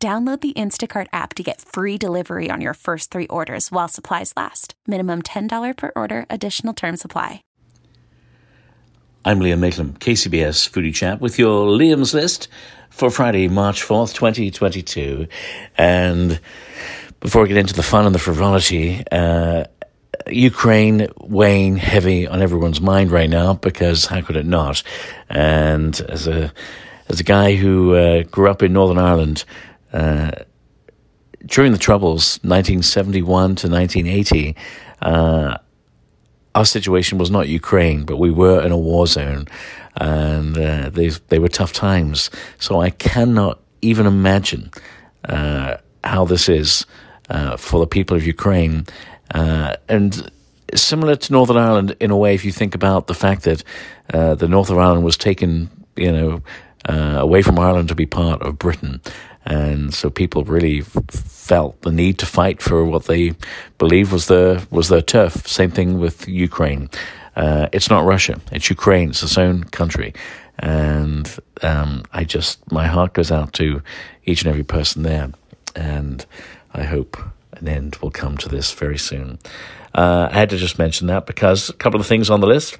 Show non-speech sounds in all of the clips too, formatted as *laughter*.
Download the Instacart app to get free delivery on your first three orders while supplies last. Minimum $10 per order, additional term supply. I'm Liam Mayclem, KCBS Foodie Chap, with your Liam's List for Friday, March 4th, 2022. And before we get into the fun and the frivolity, uh, Ukraine weighing heavy on everyone's mind right now because how could it not? And as a as a guy who uh, grew up in Northern Ireland, uh, during the Troubles, 1971 to 1980, uh, our situation was not Ukraine, but we were in a war zone, and uh, they they were tough times. So I cannot even imagine uh, how this is uh, for the people of Ukraine, uh, and similar to Northern Ireland in a way. If you think about the fact that the North of Ireland was taken, you know. away from Ireland to be part of Britain, and so people really f- felt the need to fight for what they believed was their was their turf. Same thing with Ukraine. Uh, it's not Russia; it's Ukraine. It's its own country, and um, I just my heart goes out to each and every person there, and I hope an end will come to this very soon. Uh, I had to just mention that because a couple of things on the list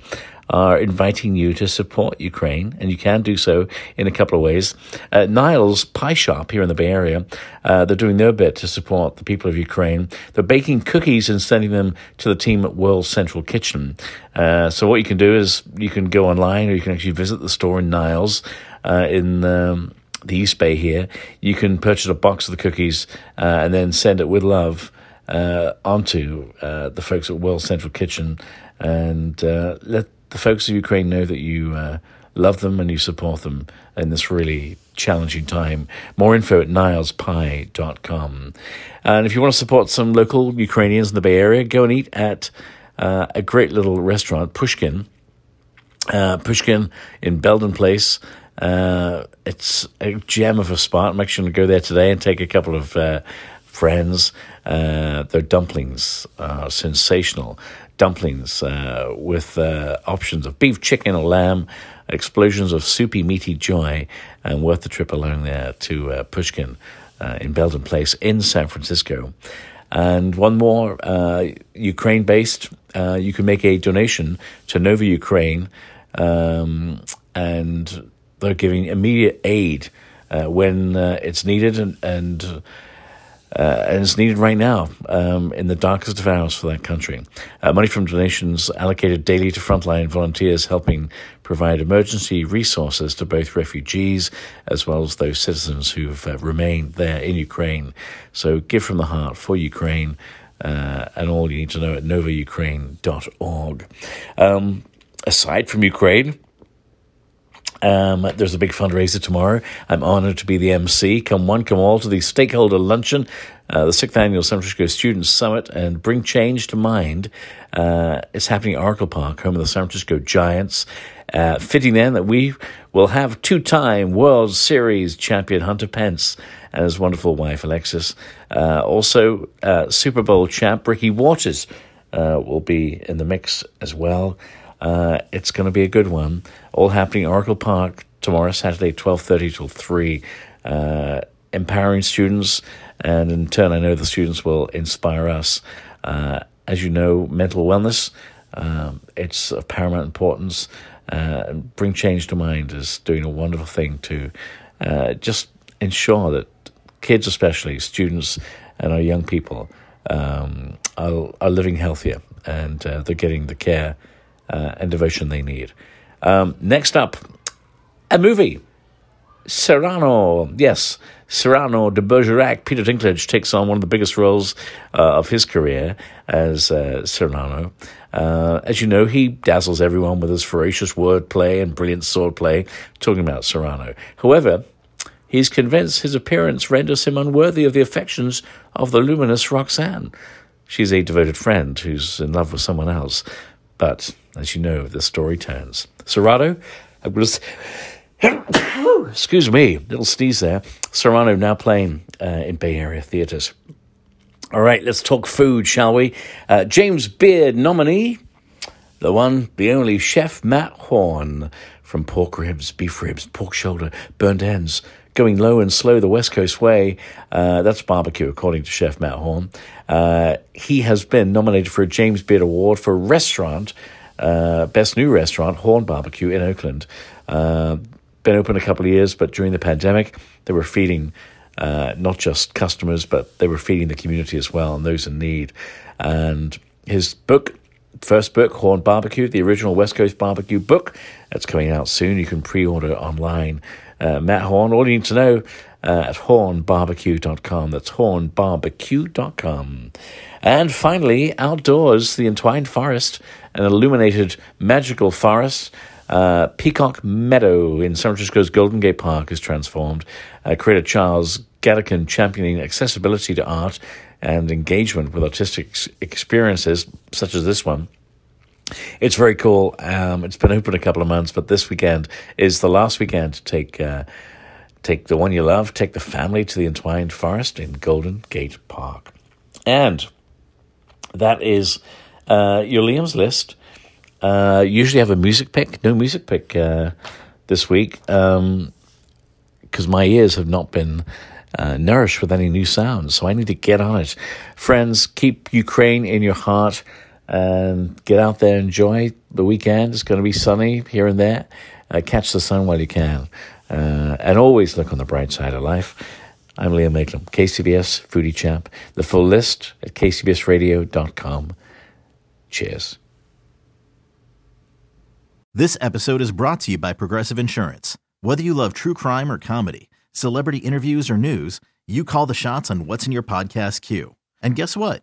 are inviting you to support Ukraine, and you can do so in a couple of ways. Uh, Niles Pie Shop here in the Bay Area, uh, they're doing their bit to support the people of Ukraine. They're baking cookies and sending them to the team at World Central Kitchen. Uh, so what you can do is you can go online, or you can actually visit the store in Niles uh, in. Um, the East Bay here, you can purchase a box of the cookies uh, and then send it with love uh, onto uh, the folks at World Central Kitchen and uh, let the folks of Ukraine know that you uh, love them and you support them in this really challenging time. More info at nilespie.com. And if you want to support some local Ukrainians in the Bay Area, go and eat at uh, a great little restaurant, Pushkin. Uh, Pushkin in Belden Place. Uh, it's a gem of a spot. I'm actually going to go there today and take a couple of uh, friends. Uh, their dumplings are sensational dumplings uh, with uh, options of beef, chicken, or lamb, explosions of soupy, meaty joy, and worth the trip along there to uh, Pushkin uh, in Belden Place in San Francisco. And one more, uh, Ukraine based, you can make a donation to Nova Ukraine, um, and they're giving immediate aid when it's needed and, and uh, and it's needed right now um, in the darkest of hours for that country. Uh, money from donations allocated daily to frontline volunteers helping provide emergency resources to both refugees as well as those citizens who've uh, remained there in Ukraine. So give from the heart for Ukraine. Uh, and all you need to know at novaukraine.org. Um, aside from Ukraine, um, there's a big fundraiser tomorrow. I'm honored to be the MC. Come one, come all to the stakeholder luncheon, uh, the sixth annual San Francisco Students Summit, and bring change to mind. Uh, it's happening at Oracle Park, home of the San Francisco Giants. Uh, fitting then that we will have two-time World Series champion Hunter Pence and his wonderful wife Alexis. Uh, also, uh, Super Bowl champ Ricky Watters uh, will be in the mix as well. Uh, it's going to be a good one. All happening Oracle Park tomorrow, Saturday, 12.30 till 3. Uh, empowering students, and in turn, I know the students will inspire us. Uh, as you know, mental wellness, um, it's of paramount importance. Uh, Bring Change to Mind is doing a wonderful thing to uh, just ensure that kids, especially students and our young people, um, are, are living healthier and uh, they're getting the care uh, and devotion they need. Um, next up, a movie. Cyrano, yes, Cyrano de Bergerac. Peter Dinklage takes on one of the biggest roles uh, of his career as uh, Cyrano. Uh, as you know, he dazzles everyone with his ferocious wordplay and brilliant swordplay, talking about Cyrano. However, He's convinced his appearance renders him unworthy of the affections of the luminous Roxanne. She's a devoted friend who's in love with someone else. But, as you know, the story turns. Cyrano, I was. *coughs* Excuse me, little sneeze there. Cyrano now playing uh, in Bay Area theatres. All right, let's talk food, shall we? Uh, James Beard nominee, the one, the only Chef Matt Horn from pork ribs, beef ribs, pork shoulder, burnt ends, going low and slow the West Coast way. Uh, that's barbecue, according to Chef Matt Horn. Uh, he has been nominated for a James Beard Award for restaurant, uh, best new restaurant, Horn Barbecue in Oakland. Uh, been open a couple of years, but during the pandemic, they were feeding uh, not just customers, but they were feeding the community as well and those in need. And his book, first book, Horn Barbecue, the original West Coast Barbecue book, that's coming out soon. You can pre order online. Uh, Matt Horn, all you need to know uh, at hornbarbecue.com. That's hornbarbecue.com. And finally, outdoors, the entwined forest, an illuminated magical forest. Uh, Peacock Meadow in San Francisco's Golden Gate Park is transformed. Uh, creator Charles Gadeken championing accessibility to art and engagement with artistic experiences such as this one. It's very cool. Um, it's been open a couple of months, but this weekend is the last weekend to take uh, take the one you love, take the family to the entwined forest in Golden Gate Park, and that is uh, your Liam's list. Uh, usually have a music pick, no music pick uh, this week because um, my ears have not been uh, nourished with any new sounds. So I need to get on it. Friends, keep Ukraine in your heart and get out there, enjoy the weekend. It's going to be sunny here and there. Uh, catch the sun while you can. Uh, and always look on the bright side of life. I'm Liam Mayclem, KCBS Foodie Chap. The full list at kcbsradio.com. Cheers. This episode is brought to you by Progressive Insurance. Whether you love true crime or comedy, celebrity interviews or news, you call the shots on what's in your podcast queue. And guess what?